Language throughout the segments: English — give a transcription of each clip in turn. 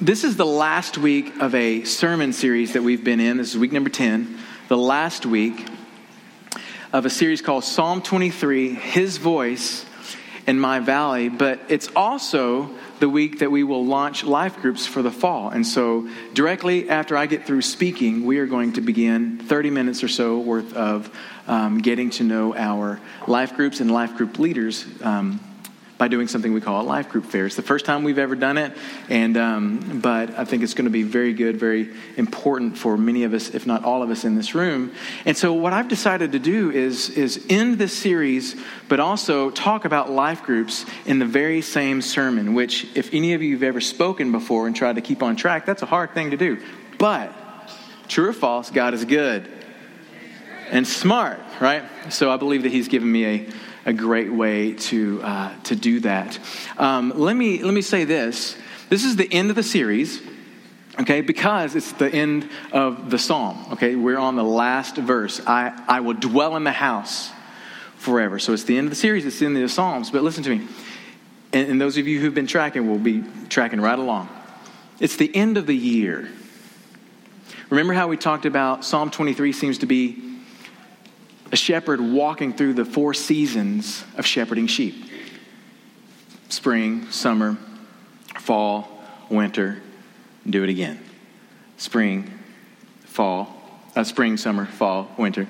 This is the last week of a sermon series that we've been in. This is week number 10, the last week of a series called Psalm 23 His Voice in My Valley. But it's also the week that we will launch life groups for the fall. And so, directly after I get through speaking, we are going to begin 30 minutes or so worth of um, getting to know our life groups and life group leaders. Um, by doing something we call a life group fair. It's the first time we've ever done it, and um, but I think it's going to be very good, very important for many of us, if not all of us in this room. And so, what I've decided to do is is end this series, but also talk about life groups in the very same sermon. Which, if any of you have ever spoken before and tried to keep on track, that's a hard thing to do. But true or false, God is good and smart, right? So I believe that He's given me a a great way to, uh, to do that. Um, let, me, let me say this this is the end of the series. Okay, because it's the end of the psalm. Okay, we're on the last verse. I, I will dwell in the house forever. So it's the end of the series, it's the end of the Psalms. But listen to me, and, and those of you who've been tracking will be tracking right along. It's the end of the year. Remember how we talked about Psalm 23 seems to be a shepherd walking through the four seasons of shepherding sheep spring, summer, fall, winter, do it again. Spring, fall, uh, spring, summer, fall, winter,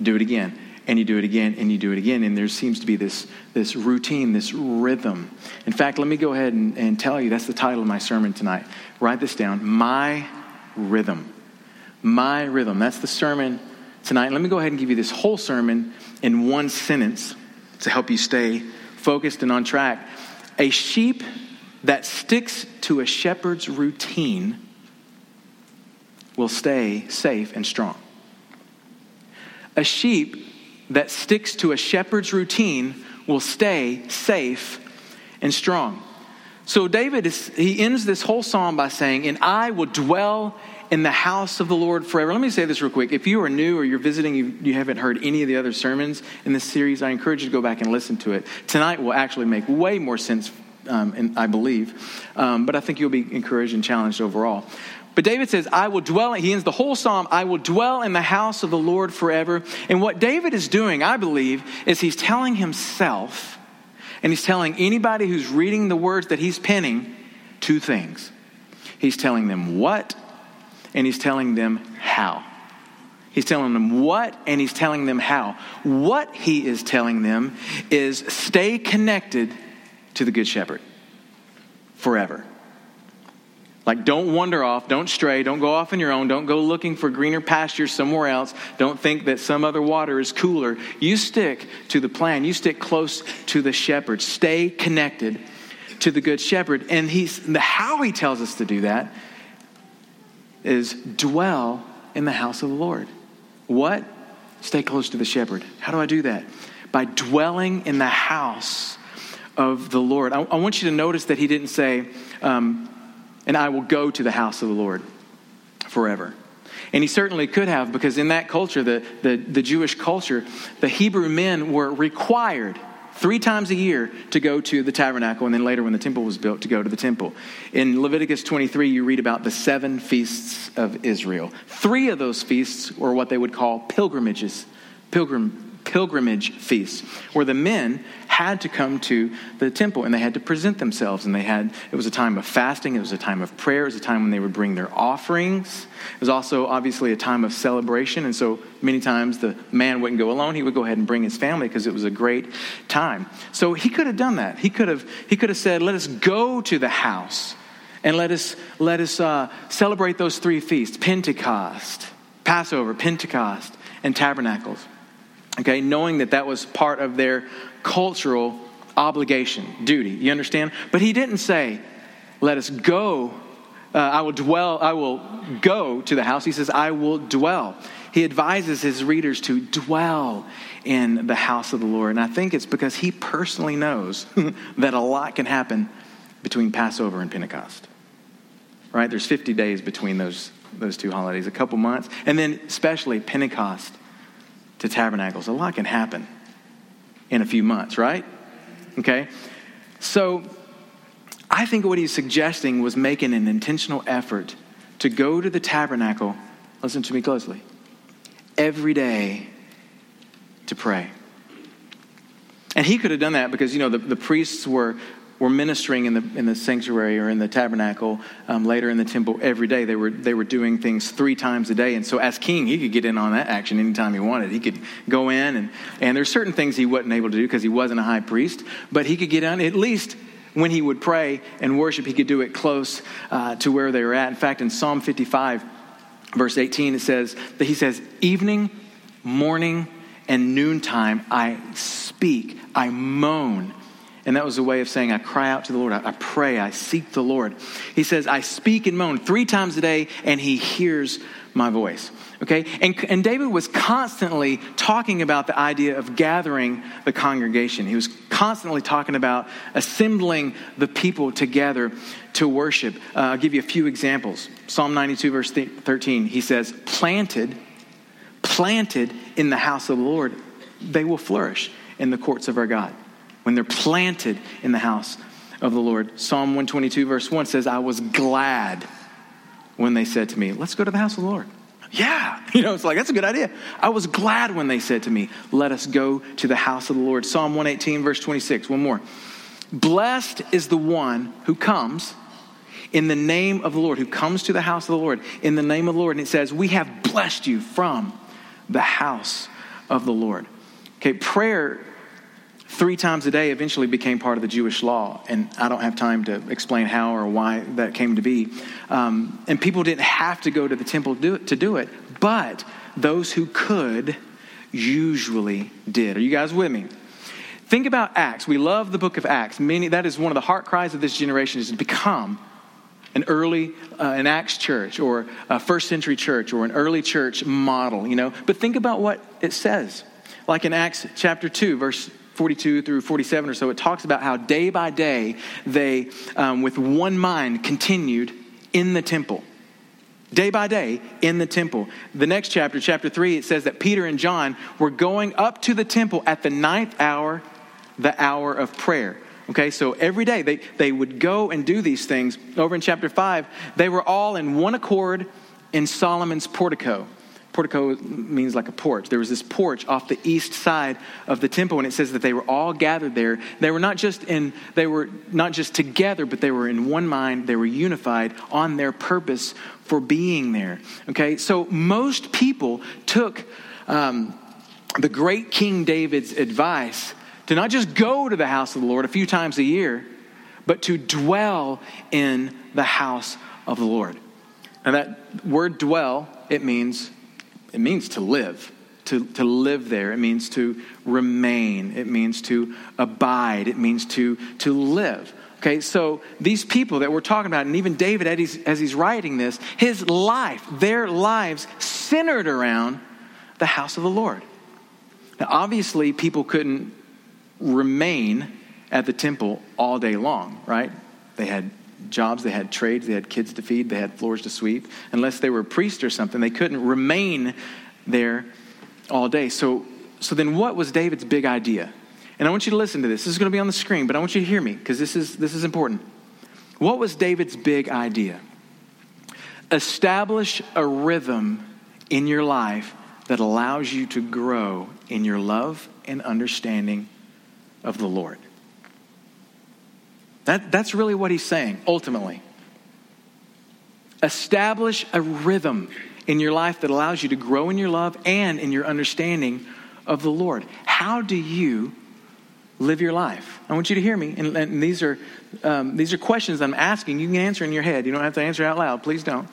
do it again. And you do it again, and you do it again. And there seems to be this, this routine, this rhythm. In fact, let me go ahead and, and tell you that's the title of my sermon tonight. Write this down My Rhythm. My Rhythm. That's the sermon tonight. Let me go ahead and give you this whole sermon in one sentence to help you stay focused and on track. A sheep that sticks to a shepherd's routine will stay safe and strong. A sheep that sticks to a shepherd's routine will stay safe and strong. So David is he ends this whole psalm by saying, "And I will dwell in the house of the Lord forever. Let me say this real quick. If you are new or you're visiting, you, you haven't heard any of the other sermons in this series, I encourage you to go back and listen to it. Tonight will actually make way more sense, um, I believe, um, but I think you'll be encouraged and challenged overall. But David says, I will dwell, he ends the whole psalm, I will dwell in the house of the Lord forever. And what David is doing, I believe, is he's telling himself, and he's telling anybody who's reading the words that he's penning, two things. He's telling them what and he's telling them how. He's telling them what and he's telling them how. What he is telling them is stay connected to the Good Shepherd forever. Like, don't wander off, don't stray, don't go off on your own, don't go looking for greener pastures somewhere else, don't think that some other water is cooler. You stick to the plan, you stick close to the shepherd, stay connected to the good shepherd. And he's the how he tells us to do that is dwell in the house of the Lord. What? Stay close to the shepherd. How do I do that? By dwelling in the house of the Lord. I, I want you to notice that he didn't say, um, and I will go to the house of the Lord forever. And he certainly could have, because in that culture, the, the, the Jewish culture, the Hebrew men were required three times a year to go to the tabernacle, and then later when the temple was built, to go to the temple. In Leviticus 23, you read about the seven feasts of Israel. Three of those feasts were what they would call pilgrimages, pilgrim pilgrimage feasts where the men had to come to the temple and they had to present themselves. And they had it was a time of fasting it was a time of prayer it was a time when they would bring their offerings. It was also obviously a time of celebration. And so many times the man wouldn't go alone he would go ahead and bring his family because it was a great time. So he could have done that. He could have he could have said let us go to the house and let us let us uh, celebrate those three feasts pentecost passover pentecost and tabernacles Okay, knowing that that was part of their cultural obligation, duty. You understand? But he didn't say, let us go. Uh, I will dwell, I will go to the house. He says, I will dwell. He advises his readers to dwell in the house of the Lord. And I think it's because he personally knows that a lot can happen between Passover and Pentecost. Right? There's 50 days between those, those two holidays, a couple months. And then, especially Pentecost to tabernacles. A lot can happen in a few months, right? Okay? So I think what he's suggesting was making an intentional effort to go to the tabernacle, listen to me closely, every day to pray. And he could have done that because, you know, the, the priests were, were ministering in the, in the sanctuary or in the tabernacle um, later in the temple every day. They were, they were doing things three times a day. And so, as king, he could get in on that action anytime he wanted. He could go in, and, and there's certain things he wasn't able to do because he wasn't a high priest, but he could get in at least when he would pray and worship, he could do it close uh, to where they were at. In fact, in Psalm 55, verse 18, it says that he says, Evening, morning, and noontime I speak, I moan. And that was a way of saying, I cry out to the Lord, I, I pray, I seek the Lord. He says, I speak and moan three times a day, and he hears my voice. Okay? And, and David was constantly talking about the idea of gathering the congregation. He was constantly talking about assembling the people together to worship. Uh, I'll give you a few examples. Psalm 92, verse 13, he says, Planted planted in the house of the Lord, they will flourish in the courts of our God. When they're planted in the house of the Lord. Psalm 122, verse 1 says, I was glad when they said to me, Let's go to the house of the Lord. Yeah, you know, it's like, that's a good idea. I was glad when they said to me, Let us go to the house of the Lord. Psalm 118, verse 26, one more. Blessed is the one who comes in the name of the Lord, who comes to the house of the Lord in the name of the Lord. And it says, We have blessed you from the house of the Lord. Okay, prayer three times a day eventually became part of the Jewish law, and I don't have time to explain how or why that came to be. Um, and people didn't have to go to the temple to do, it, to do it, but those who could usually did. Are you guys with me? Think about Acts. We love the book of Acts. Many, that is one of the heart cries of this generation is to become an early uh, an acts church or a first century church or an early church model you know but think about what it says like in acts chapter 2 verse 42 through 47 or so it talks about how day by day they um, with one mind continued in the temple day by day in the temple the next chapter chapter 3 it says that peter and john were going up to the temple at the ninth hour the hour of prayer Okay, so every day they, they would go and do these things. Over in chapter 5, they were all in one accord in Solomon's portico. Portico means like a porch. There was this porch off the east side of the temple, and it says that they were all gathered there. They were not just in, they were not just together, but they were in one mind. They were unified on their purpose for being there. Okay, so most people took um, the great King David's advice to not just go to the house of the Lord a few times a year, but to dwell in the house of the Lord. And that word dwell, it means it means to live. To, to live there. It means to remain. It means to abide. It means to, to live. Okay, so these people that we're talking about, and even David as he's, as he's writing this, his life, their lives centered around the house of the Lord. Now, obviously, people couldn't remain at the temple all day long, right? They had jobs, they had trades, they had kids to feed, they had floors to sweep. Unless they were a priest or something, they couldn't remain there all day. So, so then what was David's big idea? And I want you to listen to this. This is going to be on the screen, but I want you to hear me because this is, this is important. What was David's big idea? Establish a rhythm in your life that allows you to grow in your love and understanding of the Lord. That, that's really what he's saying, ultimately. Establish a rhythm in your life that allows you to grow in your love and in your understanding of the Lord. How do you live your life? I want you to hear me. And, and these, are, um, these are questions I'm asking. You can answer in your head. You don't have to answer out loud. Please don't.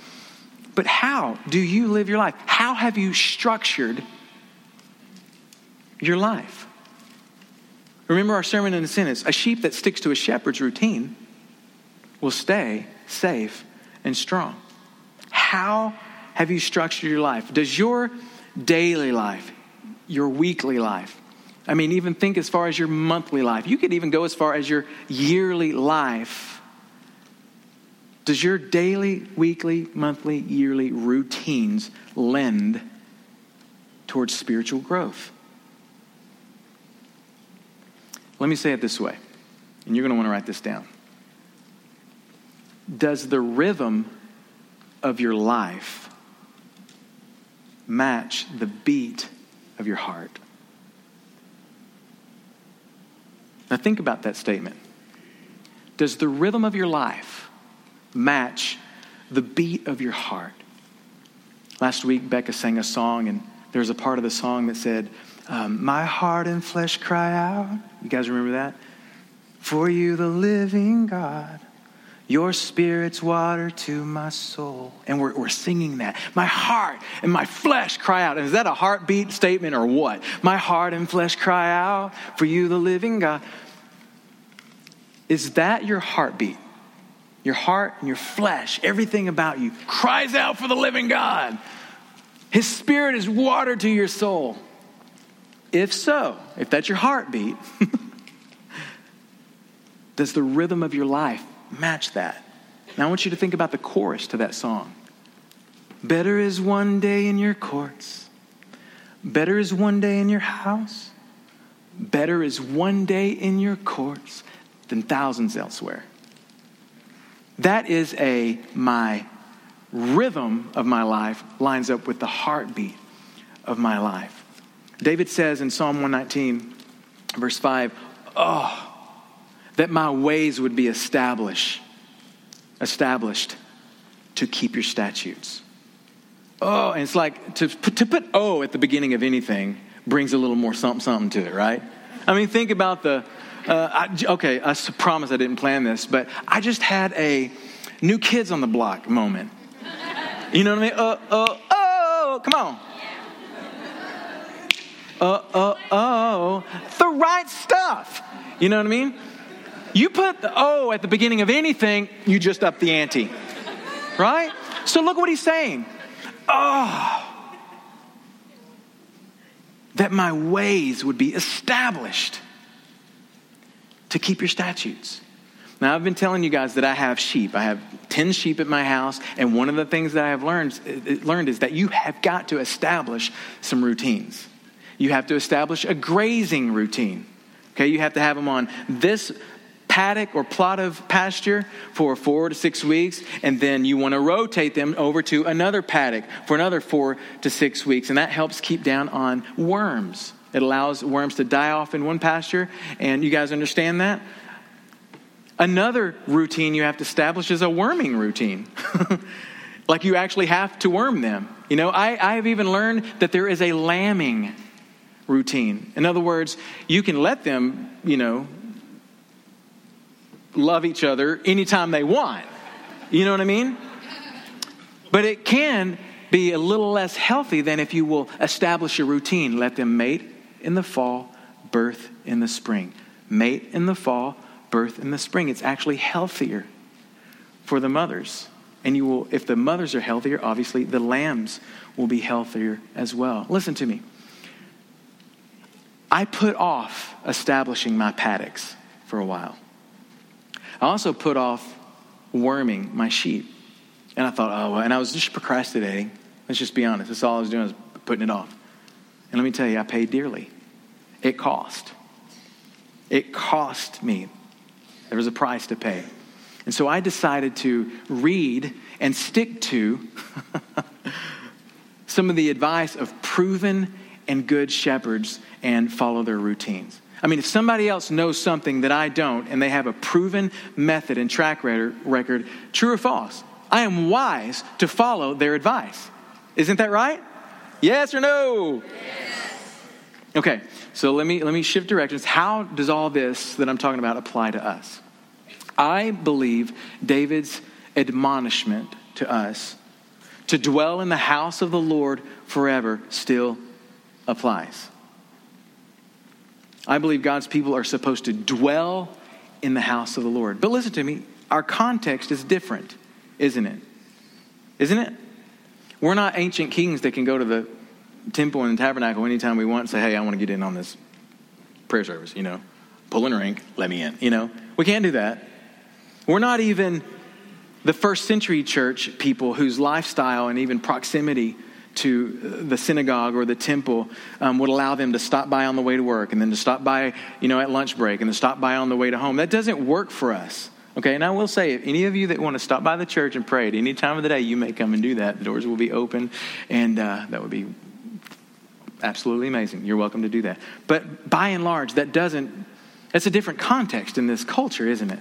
But how do you live your life? How have you structured your life? Remember our sermon in the sentence a sheep that sticks to a shepherd's routine will stay safe and strong. How have you structured your life? Does your daily life, your weekly life, I mean, even think as far as your monthly life, you could even go as far as your yearly life. Does your daily, weekly, monthly, yearly routines lend towards spiritual growth? Let me say it this way, and you're going to want to write this down. Does the rhythm of your life match the beat of your heart? Now, think about that statement. Does the rhythm of your life match the beat of your heart? Last week, Becca sang a song, and there was a part of the song that said, um, My heart and flesh cry out. You guys remember that? For you, the living God. Your spirit's water to my soul. And we're, we're singing that. My heart and my flesh cry out. And is that a heartbeat statement or what? My heart and flesh cry out for you, the living God. Is that your heartbeat? Your heart and your flesh, everything about you cries out for the living God. His spirit is water to your soul. If so, if that's your heartbeat, does the rhythm of your life match that? Now I want you to think about the chorus to that song. Better is one day in your courts. Better is one day in your house. Better is one day in your courts than thousands elsewhere. That is a my rhythm of my life lines up with the heartbeat of my life. David says in Psalm 119, verse 5, Oh, that my ways would be established, established to keep your statutes. Oh, and it's like to put, to put O at the beginning of anything brings a little more something, something to it, right? I mean, think about the, uh, I, okay, I promise I didn't plan this, but I just had a new kids on the block moment. You know what I mean? Uh, uh, oh, come on. Uh, uh, oh, the right stuff. You know what I mean? You put the O at the beginning of anything, you just up the ante. Right? So look what he's saying. Oh, that my ways would be established to keep your statutes. Now, I've been telling you guys that I have sheep. I have 10 sheep at my house, and one of the things that I have learned, learned is that you have got to establish some routines. You have to establish a grazing routine. Okay, you have to have them on this paddock or plot of pasture for four to six weeks, and then you want to rotate them over to another paddock for another four to six weeks, and that helps keep down on worms. It allows worms to die off in one pasture, and you guys understand that? Another routine you have to establish is a worming routine. like you actually have to worm them. You know, I, I have even learned that there is a lambing routine. In other words, you can let them, you know, love each other anytime they want. You know what I mean? But it can be a little less healthy than if you will establish a routine. Let them mate in the fall, birth in the spring. Mate in the fall, birth in the spring. It's actually healthier for the mothers. And you will, if the mothers are healthier, obviously the lambs will be healthier as well. Listen to me. I put off establishing my paddocks for a while. I also put off worming my sheep. And I thought, oh, well, and I was just procrastinating. Let's just be honest. That's all I was doing was putting it off. And let me tell you, I paid dearly. It cost. It cost me. There was a price to pay. And so I decided to read and stick to some of the advice of proven and good shepherds and follow their routines. I mean, if somebody else knows something that I don't and they have a proven method and track record, true or false, I am wise to follow their advice. Isn't that right? Yes or no? Yes. Okay, so let me, let me shift directions. How does all this that I'm talking about apply to us? I believe David's admonishment to us to dwell in the house of the Lord forever still applies. I believe God's people are supposed to dwell in the house of the Lord. But listen to me, our context is different, isn't it? Isn't it? We're not ancient kings that can go to the temple and the tabernacle anytime we want and say, hey, I want to get in on this prayer service, you know. Pull in rank, let me in, you know. We can't do that. We're not even the first century church people whose lifestyle and even proximity to the synagogue or the temple um, would allow them to stop by on the way to work and then to stop by, you know, at lunch break and to stop by on the way to home. That doesn't work for us. Okay, and I will say, if any of you that want to stop by the church and pray at any time of the day, you may come and do that. The doors will be open, and uh, that would be absolutely amazing. You're welcome to do that. But by and large, that doesn't, that's a different context in this culture, isn't it?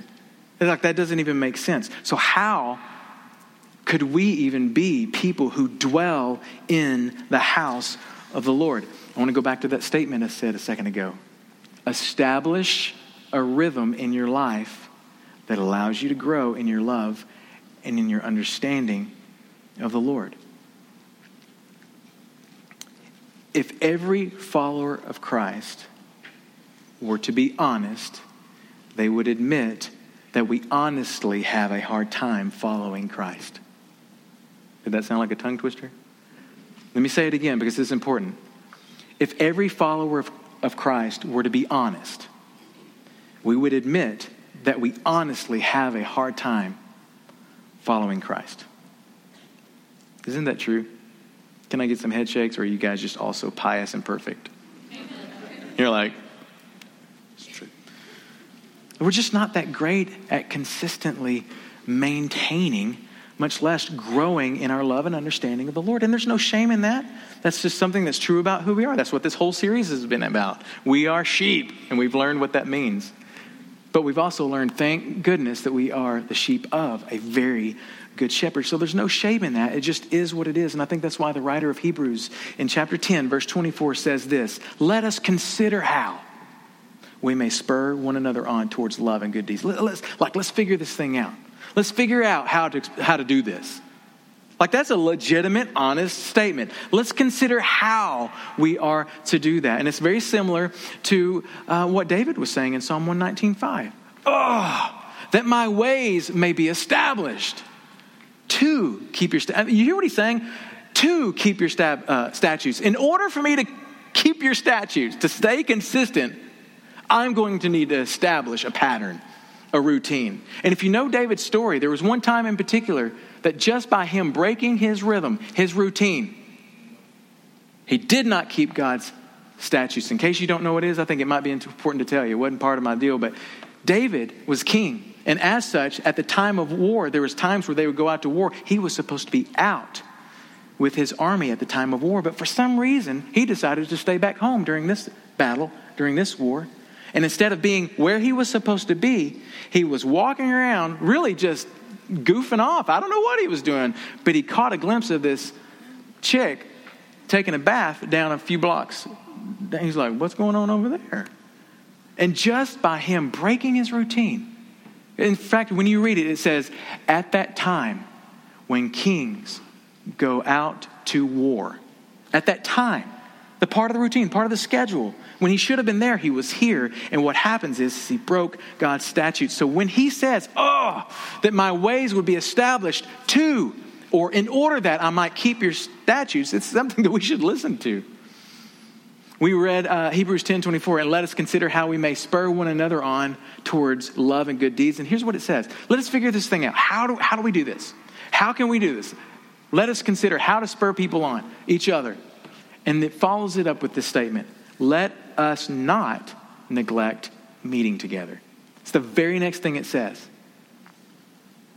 It's like that doesn't even make sense. So, how could we even be people who dwell in the house of the Lord? I want to go back to that statement I said a second ago. Establish a rhythm in your life that allows you to grow in your love and in your understanding of the Lord. If every follower of Christ were to be honest, they would admit that we honestly have a hard time following Christ. Did that sound like a tongue twister? Let me say it again because this is important. If every follower of, of Christ were to be honest, we would admit that we honestly have a hard time following Christ. Isn't that true? Can I get some head shakes, or are you guys just also pious and perfect? You're like, it's true. We're just not that great at consistently maintaining, much less growing in our love and understanding of the Lord. And there's no shame in that. That's just something that's true about who we are. That's what this whole series has been about. We are sheep, and we've learned what that means. But we've also learned, thank goodness, that we are the sheep of a very good shepherd. So there's no shame in that. It just is what it is. And I think that's why the writer of Hebrews in chapter 10, verse 24 says this Let us consider how we may spur one another on towards love and good deeds. Let, us like, let's figure this thing out. Let's figure out how to, how to do this. Like, that's a legitimate, honest statement. Let's consider how we are to do that. And it's very similar to uh, what David was saying in Psalm 119.5. Oh, that my ways may be established to keep your sta- you hear what he's saying to keep your stab, uh, statutes in order for me to keep your statutes to stay consistent i'm going to need to establish a pattern a routine. And if you know david's story there was one time in particular that just by him breaking his rhythm his routine he did not keep god's statutes. In case you don't know what it is i think it might be important to tell you. It wasn't part of my deal but david was king. And as such, at the time of war, there was times where they would go out to war. He was supposed to be out with his army at the time of war, but for some reason, he decided to stay back home during this battle, during this war. And instead of being where he was supposed to be, he was walking around, really just goofing off. I don't know what he was doing, but he caught a glimpse of this chick taking a bath down a few blocks. He's like, What's going on over there? And just by him breaking his routine, in fact, when you read it, it says, at that time when kings go out to war, at that time, the part of the routine, part of the schedule, when he should have been there, he was here. And what happens is he broke God's statutes. So when he says, oh, that my ways would be established to, or in order that I might keep your statutes, it's something that we should listen to. We read uh, Hebrews 10 24, and let us consider how we may spur one another on towards love and good deeds. And here's what it says Let us figure this thing out. How do, how do we do this? How can we do this? Let us consider how to spur people on, each other. And it follows it up with this statement Let us not neglect meeting together. It's the very next thing it says.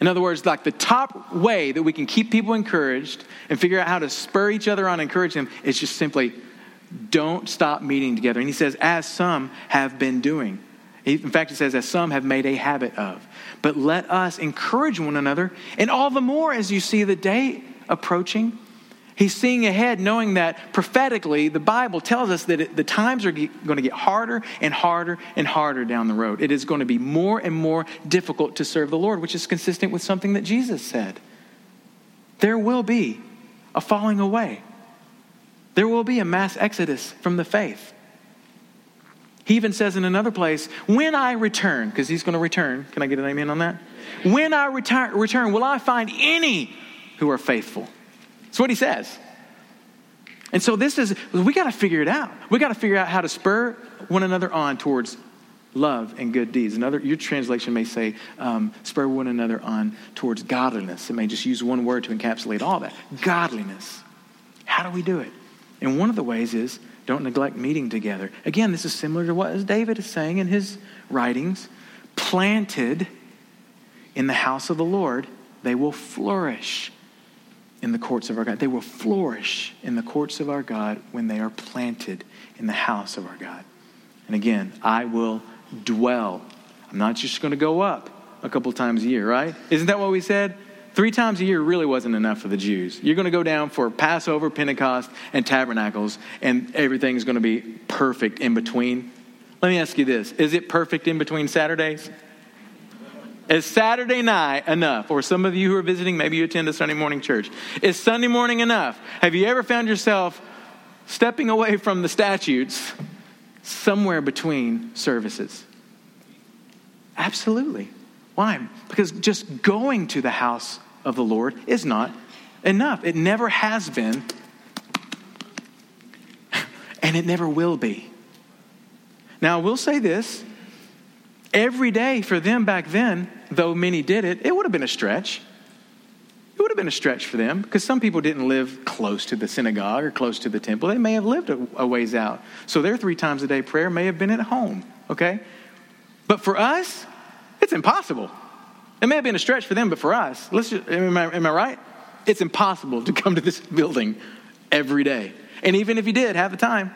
In other words, like the top way that we can keep people encouraged and figure out how to spur each other on, encourage them, is just simply don't stop meeting together. And he says, as some have been doing. In fact, he says, as some have made a habit of. But let us encourage one another, and all the more as you see the day approaching. He's seeing ahead, knowing that prophetically, the Bible tells us that it, the times are going to get harder and harder and harder down the road. It is going to be more and more difficult to serve the Lord, which is consistent with something that Jesus said. There will be a falling away. There will be a mass exodus from the faith. He even says in another place, when I return, because he's going to return. Can I get an amen on that? When I return, return, will I find any who are faithful? That's what he says. And so this is, we got to figure it out. We got to figure out how to spur one another on towards love and good deeds. Another, your translation may say, um, spur one another on towards godliness. It may just use one word to encapsulate all that. Godliness. How do we do it? And one of the ways is don't neglect meeting together. Again, this is similar to what David is saying in his writings planted in the house of the Lord, they will flourish in the courts of our God. They will flourish in the courts of our God when they are planted in the house of our God. And again, I will dwell. I'm not just going to go up a couple times a year, right? Isn't that what we said? Three times a year really wasn't enough for the Jews. You're going to go down for Passover, Pentecost, and Tabernacles, and everything's going to be perfect in between. Let me ask you this Is it perfect in between Saturdays? Is Saturday night enough? Or some of you who are visiting, maybe you attend a Sunday morning church. Is Sunday morning enough? Have you ever found yourself stepping away from the statutes somewhere between services? Absolutely. Why? Because just going to the house of the Lord is not enough. It never has been, and it never will be. Now, I will say this every day for them back then, though many did it, it would have been a stretch. It would have been a stretch for them because some people didn't live close to the synagogue or close to the temple. They may have lived a, ways out. So their three times a day prayer may have been at home, okay? But for us, it's impossible. It may have been a stretch for them, but for us, let's just, am, I, am I right? It's impossible to come to this building every day. And even if you did have the time,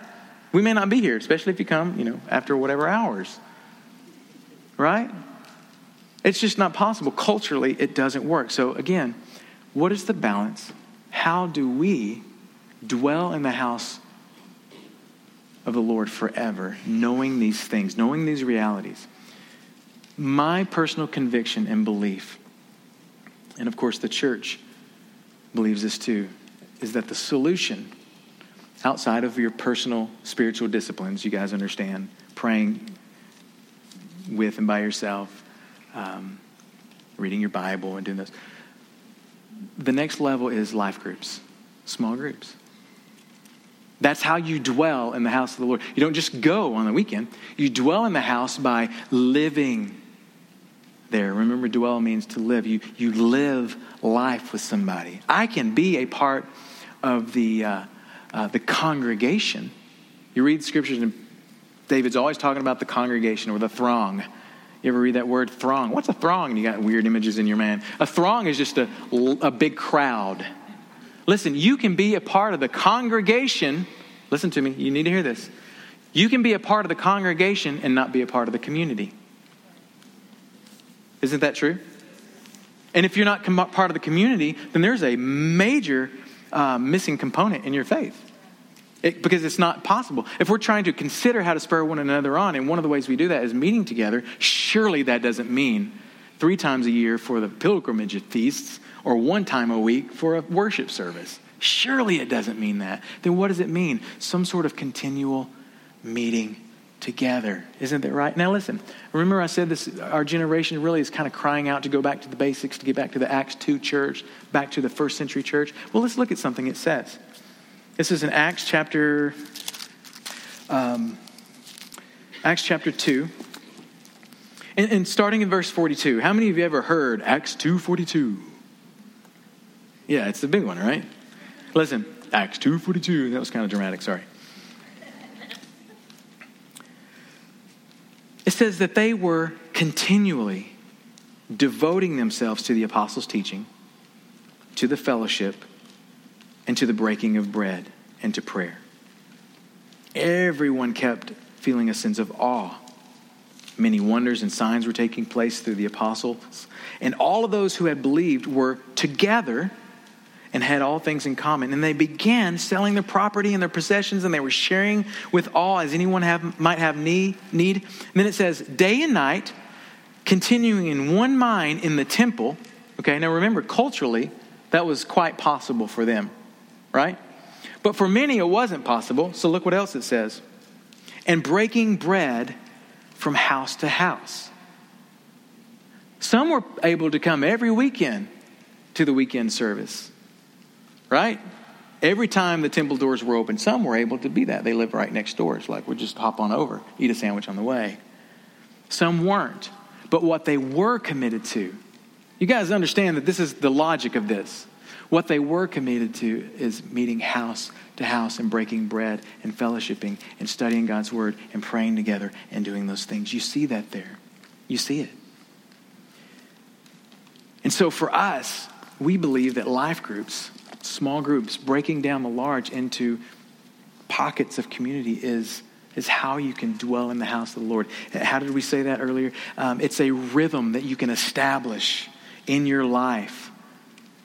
we may not be here, especially if you come, you know, after whatever hours. Right? It's just not possible. Culturally, it doesn't work. So, again, what is the balance? How do we dwell in the house of the Lord forever, knowing these things, knowing these realities? My personal conviction and belief, and of course the church believes this too, is that the solution outside of your personal spiritual disciplines, you guys understand, praying with and by yourself, um, reading your Bible and doing this. The next level is life groups, small groups. That's how you dwell in the house of the Lord. You don't just go on the weekend, you dwell in the house by living there. Remember, dwell means to live. You, you live life with somebody. I can be a part of the, uh, uh, the congregation. You read scriptures, and David's always talking about the congregation or the throng. You ever read that word throng? What's a throng? And you got weird images in your mind. A throng is just a, a big crowd. Listen, you can be a part of the congregation. Listen to me, you need to hear this. You can be a part of the congregation and not be a part of the community. Isn't that true? And if you're not com- part of the community, then there's a major uh, missing component in your faith. It, because it's not possible. If we're trying to consider how to spur one another on, and one of the ways we do that is meeting together, surely that doesn't mean three times a year for the pilgrimage feasts or one time a week for a worship service. Surely it doesn't mean that. Then what does it mean? Some sort of continual meeting together. Isn't that right? Now, listen, remember I said this, our generation really is kind of crying out to go back to the basics, to get back to the Acts 2 church, back to the first century church. Well, let's look at something it says. This is in Acts chapter, um, Acts chapter 2. And, and starting in verse 42, how many of you ever heard Acts 2.42? Yeah, it's the big one, right? Listen, Acts 2.42. That was kind of dramatic, sorry. It says that they were continually devoting themselves to the apostles' teaching, to the fellowship, and to the breaking of bread and to prayer. Everyone kept feeling a sense of awe. Many wonders and signs were taking place through the apostles, and all of those who had believed were together and had all things in common. And they began selling their property and their possessions, and they were sharing with all as anyone have, might have need, need. And then it says, day and night, continuing in one mind in the temple. Okay, now remember, culturally, that was quite possible for them, right? But for many, it wasn't possible. So look what else it says. And breaking bread from house to house. Some were able to come every weekend to the weekend service right? Every time the temple doors were open, some were able to be that. They lived right next door. It's like, we'll just hop on over, eat a sandwich on the way. Some weren't. But what they were committed to, you guys understand that this is the logic of this. What they were committed to is meeting house to house and breaking bread and fellowshipping and studying God's word and praying together and doing those things. You see that there. You see it. And so for us, we believe that life groups, small groups, breaking down the large into pockets of community is, is how you can dwell in the house of the Lord. How did we say that earlier? Um, it's a rhythm that you can establish in your life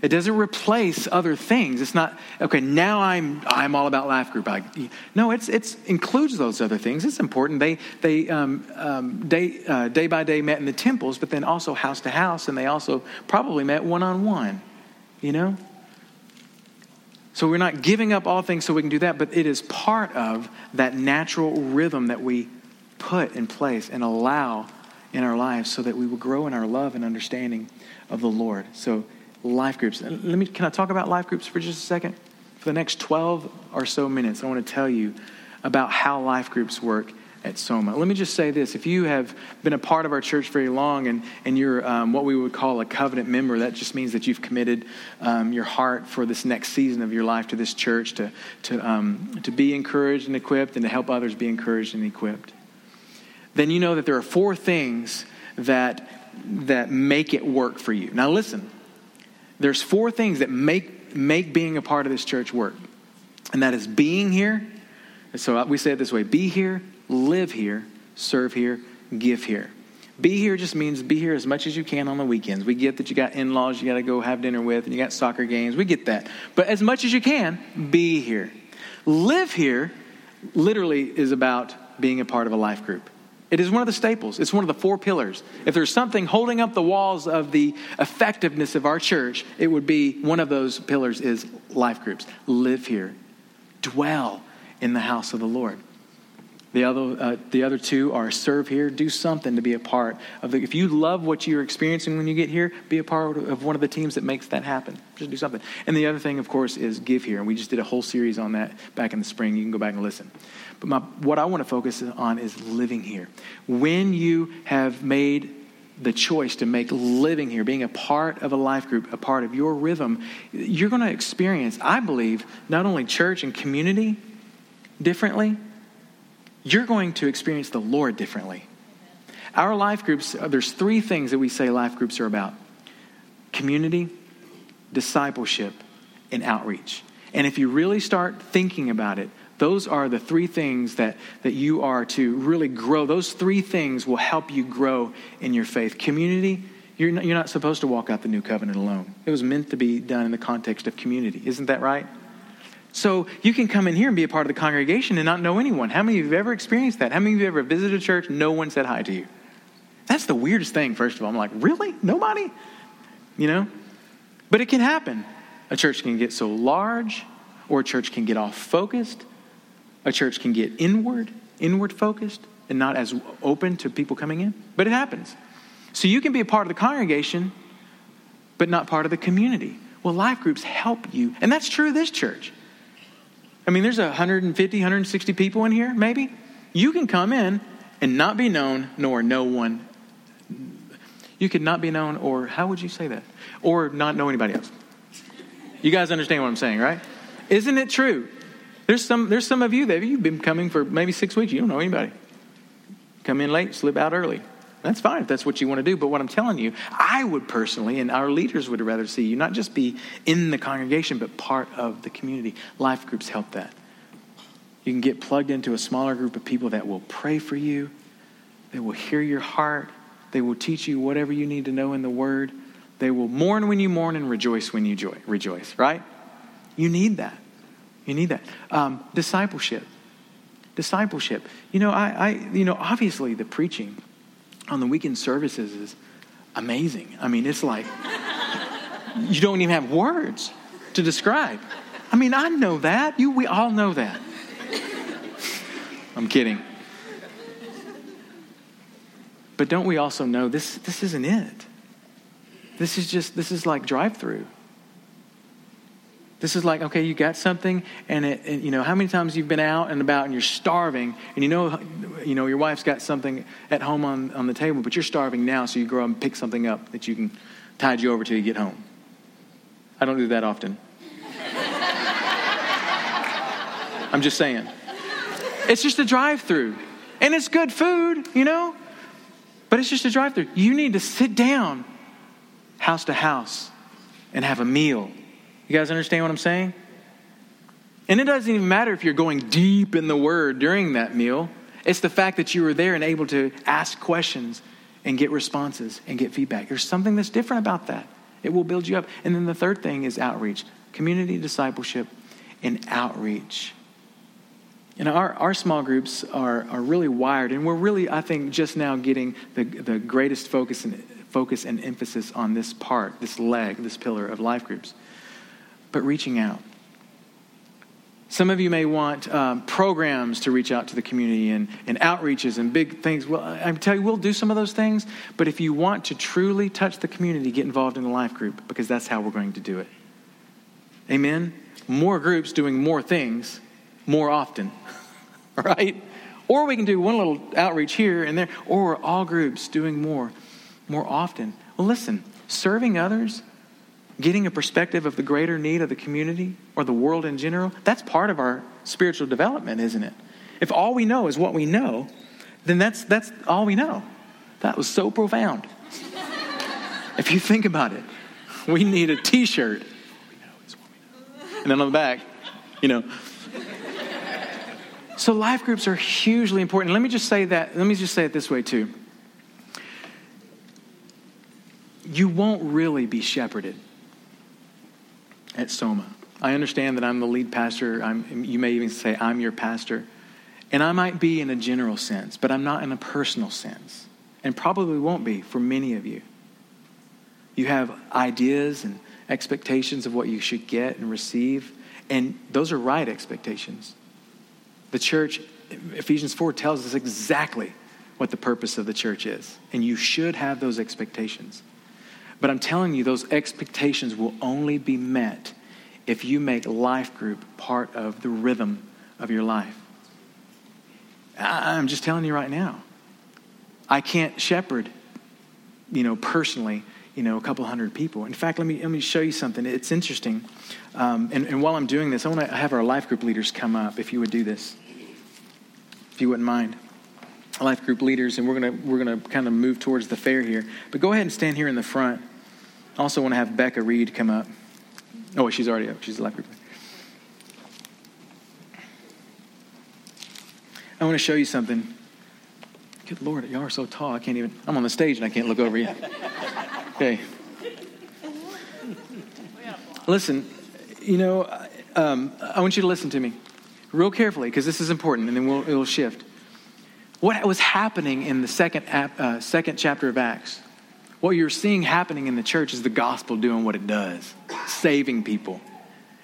it doesn't replace other things. It's not okay. Now I'm I'm all about life group. I, no, it's it's includes those other things. It's important. They they um, um, day uh, day by day met in the temples, but then also house to house, and they also probably met one on one. You know. So we're not giving up all things so we can do that, but it is part of that natural rhythm that we put in place and allow in our lives so that we will grow in our love and understanding of the Lord. So life groups. Let me, can I talk about life groups for just a second? For the next 12 or so minutes, I want to tell you about how life groups work at Soma. Let me just say this. If you have been a part of our church very long and, and you're um, what we would call a covenant member, that just means that you've committed um, your heart for this next season of your life to this church to, to, um, to be encouraged and equipped and to help others be encouraged and equipped. Then you know that there are four things that, that make it work for you. Now, listen, there's four things that make, make being a part of this church work. And that is being here. So we say it this way be here, live here, serve here, give here. Be here just means be here as much as you can on the weekends. We get that you got in laws you got to go have dinner with, and you got soccer games. We get that. But as much as you can, be here. Live here literally is about being a part of a life group. It is one of the staples. It's one of the four pillars. If there's something holding up the walls of the effectiveness of our church, it would be one of those pillars is life groups. Live here. Dwell in the house of the Lord. The other, uh, the other two are serve here, do something to be a part of the. If you love what you're experiencing when you get here, be a part of one of the teams that makes that happen. Just do something. And the other thing, of course, is give here. And we just did a whole series on that back in the spring. You can go back and listen. But my, what I want to focus on is living here. When you have made the choice to make living here, being a part of a life group, a part of your rhythm, you're going to experience, I believe, not only church and community differently you're going to experience the Lord differently. Our life groups, uh, there's three things that we say life groups are about community, discipleship, and outreach. And if you really start thinking about it, those are the three things that, that you are to really grow. Those three things will help you grow in your faith. Community, you're not, you're not supposed to walk out the new covenant alone. It was meant to be done in the context of community. Isn't that right? So you can come in here and be a part of the congregation and not know anyone. How many of you have ever experienced that? How many of you have ever visited a church? No one said hi to you. That's the weirdest thing, first of all. I'm like, really? Nobody? You know? But it can happen. A church can get so large, or a church can get off focused. A church can get inward, inward focused, and not as open to people coming in. But it happens. So you can be a part of the congregation, but not part of the community. Well, life groups help you. And that's true of this church. I mean, there's 150, 160 people in here, maybe. You can come in and not be known, nor no one. You could not be known, or how would you say that? Or not know anybody else. You guys understand what I'm saying, right? Isn't it true? There's some, there's some of you that you've been coming for maybe six weeks, you don't know anybody. Come in late, slip out early. That's fine if that's what you want to do. But what I'm telling you, I would personally, and our leaders would rather see you not just be in the congregation, but part of the community. Life groups help that. You can get plugged into a smaller group of people that will pray for you, they will hear your heart, they will teach you whatever you need to know in the Word. They will mourn when you mourn and rejoice when you joy, rejoice, right? You need that. You need that. Um, discipleship. Discipleship. You know, I, I, you know, obviously the preaching on the weekend services is amazing. I mean, it's like you don't even have words to describe. I mean, I know that. You, we all know that. I'm kidding. But don't we also know this, this isn't it? This is just, this is like drive through. This is like, okay, you got something, and, it, and, you know, how many times you've been out and about and you're starving, and you know, you know, your wife's got something at home on, on the table, but you're starving now, so you go and pick something up that you can tide you over till you get home. I don't do that often. I'm just saying. It's just a drive through. And it's good food, you know? But it's just a drive through. You need to sit down house to house and have a meal. You guys understand what I'm saying? And it doesn't even matter if you're going deep in the word during that meal. It's the fact that you were there and able to ask questions and get responses and get feedback. There's something that's different about that. It will build you up. And then the third thing is outreach community discipleship and outreach. And our, our small groups are, are really wired, and we're really, I think, just now getting the, the greatest focus and, focus and emphasis on this part, this leg, this pillar of life groups. But reaching out. Some of you may want um, programs to reach out to the community and, and outreaches and big things. Well, I tell you, we'll do some of those things, but if you want to truly touch the community, get involved in a life group because that's how we're going to do it. Amen? More groups doing more things more often, right? Or we can do one little outreach here and there, or all groups doing more more often. Well, listen, serving others getting a perspective of the greater need of the community or the world in general, that's part of our spiritual development, isn't it? If all we know is what we know, then that's, that's all we know. That was so profound. if you think about it, we need a t shirt. And then on the back, you know. So life groups are hugely important. Let me just say that, let me just say it this way too. You won't really be shepherded at Soma. I understand that I'm the lead pastor. I'm, you may even say I'm your pastor. And I might be in a general sense, but I'm not in a personal sense. And probably won't be for many of you. You have ideas and expectations of what you should get and receive, and those are right expectations. The church, Ephesians 4 tells us exactly what the purpose of the church is, and you should have those expectations. But I'm telling you, those expectations will only be met if you make life group part of the rhythm of your life. I'm just telling you right now. I can't shepherd, you know, personally, you know, a couple hundred people. In fact, let me, let me show you something. It's interesting. Um, and, and while I'm doing this, I want to have our life group leaders come up, if you would do this, if you wouldn't mind life group leaders, and we're gonna we're gonna kind of move towards the fair here. But go ahead and stand here in the front. I also want to have Becca Reed come up. Oh, she's already up. She's a life group. I want to show you something. Good Lord, y'all are so tall. I can't even. I'm on the stage and I can't look over you. Okay. Listen, you know, um, I want you to listen to me real carefully because this is important, and then we'll, it'll shift what was happening in the second, uh, second chapter of Acts, what you're seeing happening in the church is the gospel doing what it does, saving people.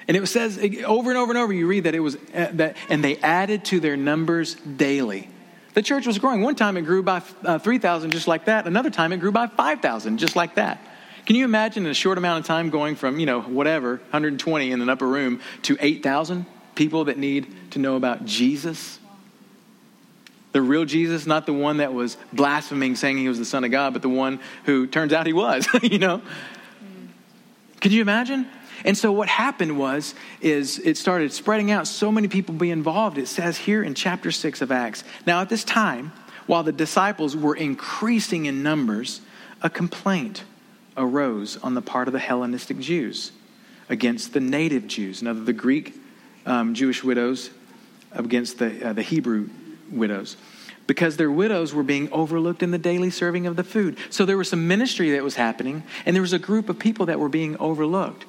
And it says over and over and over, you read that it was uh, that, and they added to their numbers daily. The church was growing. One time it grew by uh, 3,000 just like that. Another time it grew by 5,000 just like that. Can you imagine in a short amount of time going from, you know, whatever, 120 in an upper room to 8,000 people that need to know about Jesus? The real Jesus, not the one that was blaspheming, saying he was the Son of God, but the one who turns out he was, you know? Could you imagine? And so what happened was is it started spreading out, so many people be involved. It says here in chapter 6 of Acts. Now at this time, while the disciples were increasing in numbers, a complaint arose on the part of the Hellenistic Jews against the native Jews, now the Greek um, Jewish widows against the, uh, the Hebrew widows because their widows were being overlooked in the daily serving of the food. So there was some ministry that was happening, and there was a group of people that were being overlooked.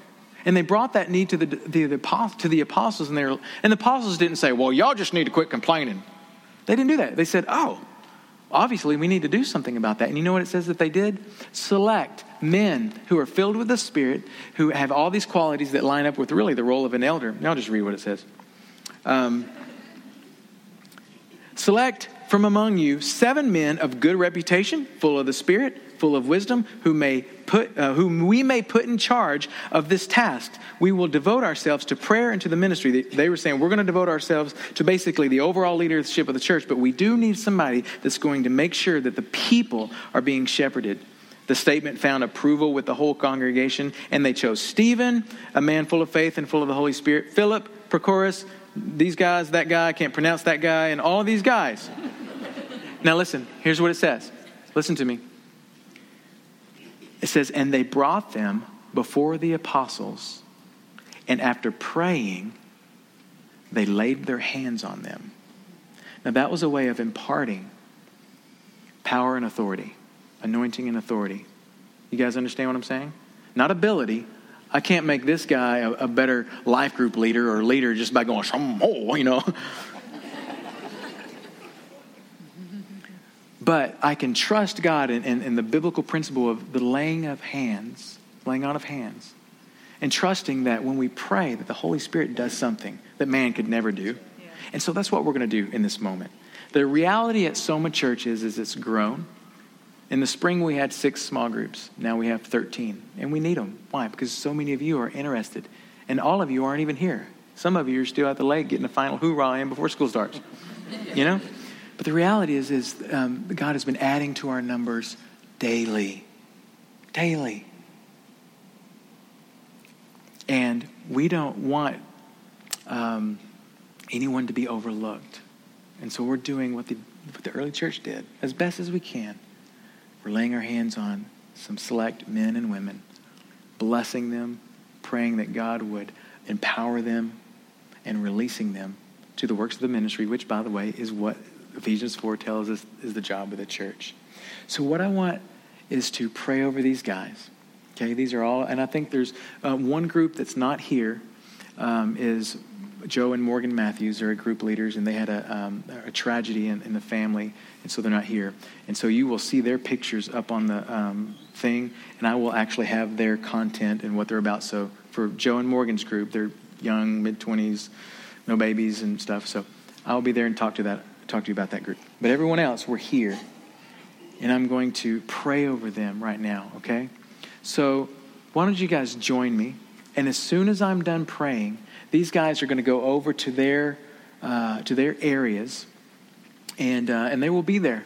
And they brought that need to the, the, the, to the apostles, and, they were, and the apostles didn't say, Well, y'all just need to quit complaining. They didn't do that. They said, Oh, obviously we need to do something about that. And you know what it says that they did? Select men who are filled with the Spirit, who have all these qualities that line up with really the role of an elder. Now I'll just read what it says. Um, Select from among you seven men of good reputation, full of the Spirit, full of wisdom, who may put, uh, whom we may put in charge of this task. We will devote ourselves to prayer and to the ministry. They, they were saying we're going to devote ourselves to basically the overall leadership of the church, but we do need somebody that's going to make sure that the people are being shepherded. The statement found approval with the whole congregation, and they chose Stephen, a man full of faith and full of the Holy Spirit, Philip, Prochorus, these guys, that guy, I can't pronounce that guy, and all these guys. now, listen, here's what it says. Listen to me. It says, And they brought them before the apostles, and after praying, they laid their hands on them. Now, that was a way of imparting power and authority, anointing and authority. You guys understand what I'm saying? Not ability. I can't make this guy a, a better life group leader or leader just by going, oh, you know. but I can trust God in, in, in the biblical principle of the laying of hands, laying on of hands, and trusting that when we pray that the Holy Spirit does something that man could never do. And so that's what we're going to do in this moment. The reality at Soma Church is, is it's grown. In the spring, we had six small groups. Now we have 13. And we need them. Why? Because so many of you are interested. And all of you aren't even here. Some of you are still at the lake getting the final hoorah in before school starts. You know? But the reality is, is um, God has been adding to our numbers daily. Daily. And we don't want um, anyone to be overlooked. And so we're doing what the, what the early church did as best as we can. We're laying our hands on some select men and women, blessing them, praying that God would empower them, and releasing them to the works of the ministry, which, by the way, is what Ephesians 4 tells us is the job of the church. So, what I want is to pray over these guys. Okay, these are all, and I think there's uh, one group that's not here um, is Joe and Morgan Matthews are group leaders, and they had a, um, a tragedy in, in, the family, and so they're not here. And so you will see their pictures up on the um, thing, and I will actually have their content and what they're about. So for Joe and Morgan's group, they're young, mid 20s, no babies and stuff. So I'll be there and talk to that, talk to you about that group. But everyone else, we're here, and I'm going to pray over them right now. Okay, so why don't you guys join me? And as soon as I'm done praying these guys are going to go over to their, uh, to their areas, and, uh, and they will be there.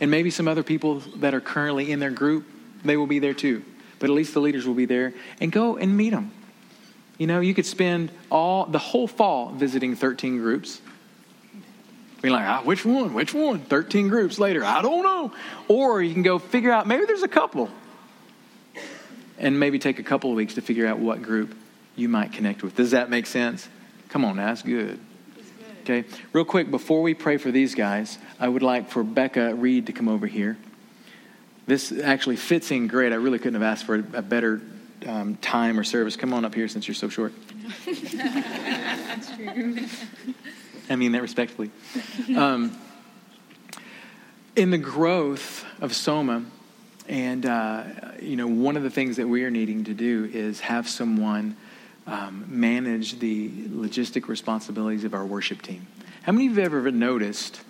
And maybe some other people that are currently in their group, they will be there too. But at least the leaders will be there. And go and meet them. You know, you could spend all the whole fall visiting 13 groups. Be like, ah, which one? Which one? 13 groups later, I don't know. Or you can go figure out, maybe there's a couple. And maybe take a couple of weeks to figure out what group you might connect with. Does that make sense? Come on, that's good. Okay, real quick, before we pray for these guys, I would like for Becca Reed to come over here. This actually fits in great. I really couldn't have asked for a better um, time or service. Come on up here since you're so short. That's true. I mean that respectfully. Um, in the growth of Soma, and uh, you know, one of the things that we are needing to do is have someone um, manage the logistic responsibilities of our worship team. How many of you have ever noticed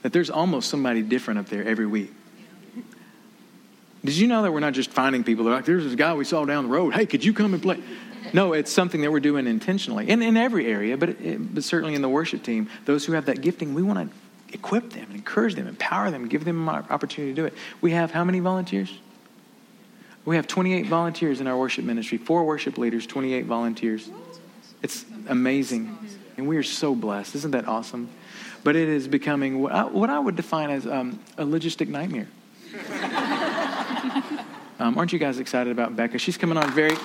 that there's almost somebody different up there every week? Did you know that we're not just finding people? They're like, there's this guy we saw down the road. Hey, could you come and play? No, it's something that we're doing intentionally, in, in every area, but, it, but certainly in the worship team. Those who have that gifting, we want to equip them, encourage them, empower them, give them an opportunity to do it. We have how many volunteers? We have 28 volunteers in our worship ministry, four worship leaders, 28 volunteers. It's amazing. And we are so blessed. Isn't that awesome? But it is becoming what I, what I would define as um, a logistic nightmare. um, aren't you guys excited about Becca? She's coming on very.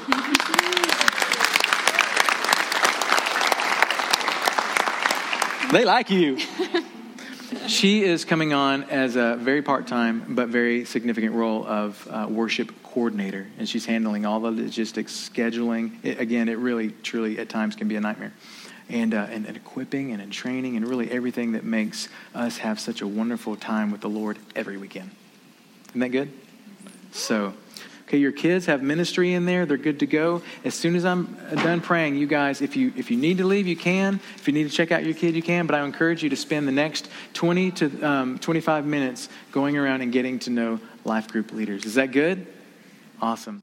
they like you. She is coming on as a very part time but very significant role of uh, worship coordinator, and she's handling all the logistics, scheduling. It, again, it really, truly, at times can be a nightmare. And, uh, and, and equipping and in training and really everything that makes us have such a wonderful time with the Lord every weekend. Isn't that good? So, Okay, your kids have ministry in there. They're good to go. As soon as I'm done praying, you guys, if you if you need to leave, you can. If you need to check out your kid, you can. But I encourage you to spend the next 20 to um, 25 minutes going around and getting to know life group leaders. Is that good? Awesome.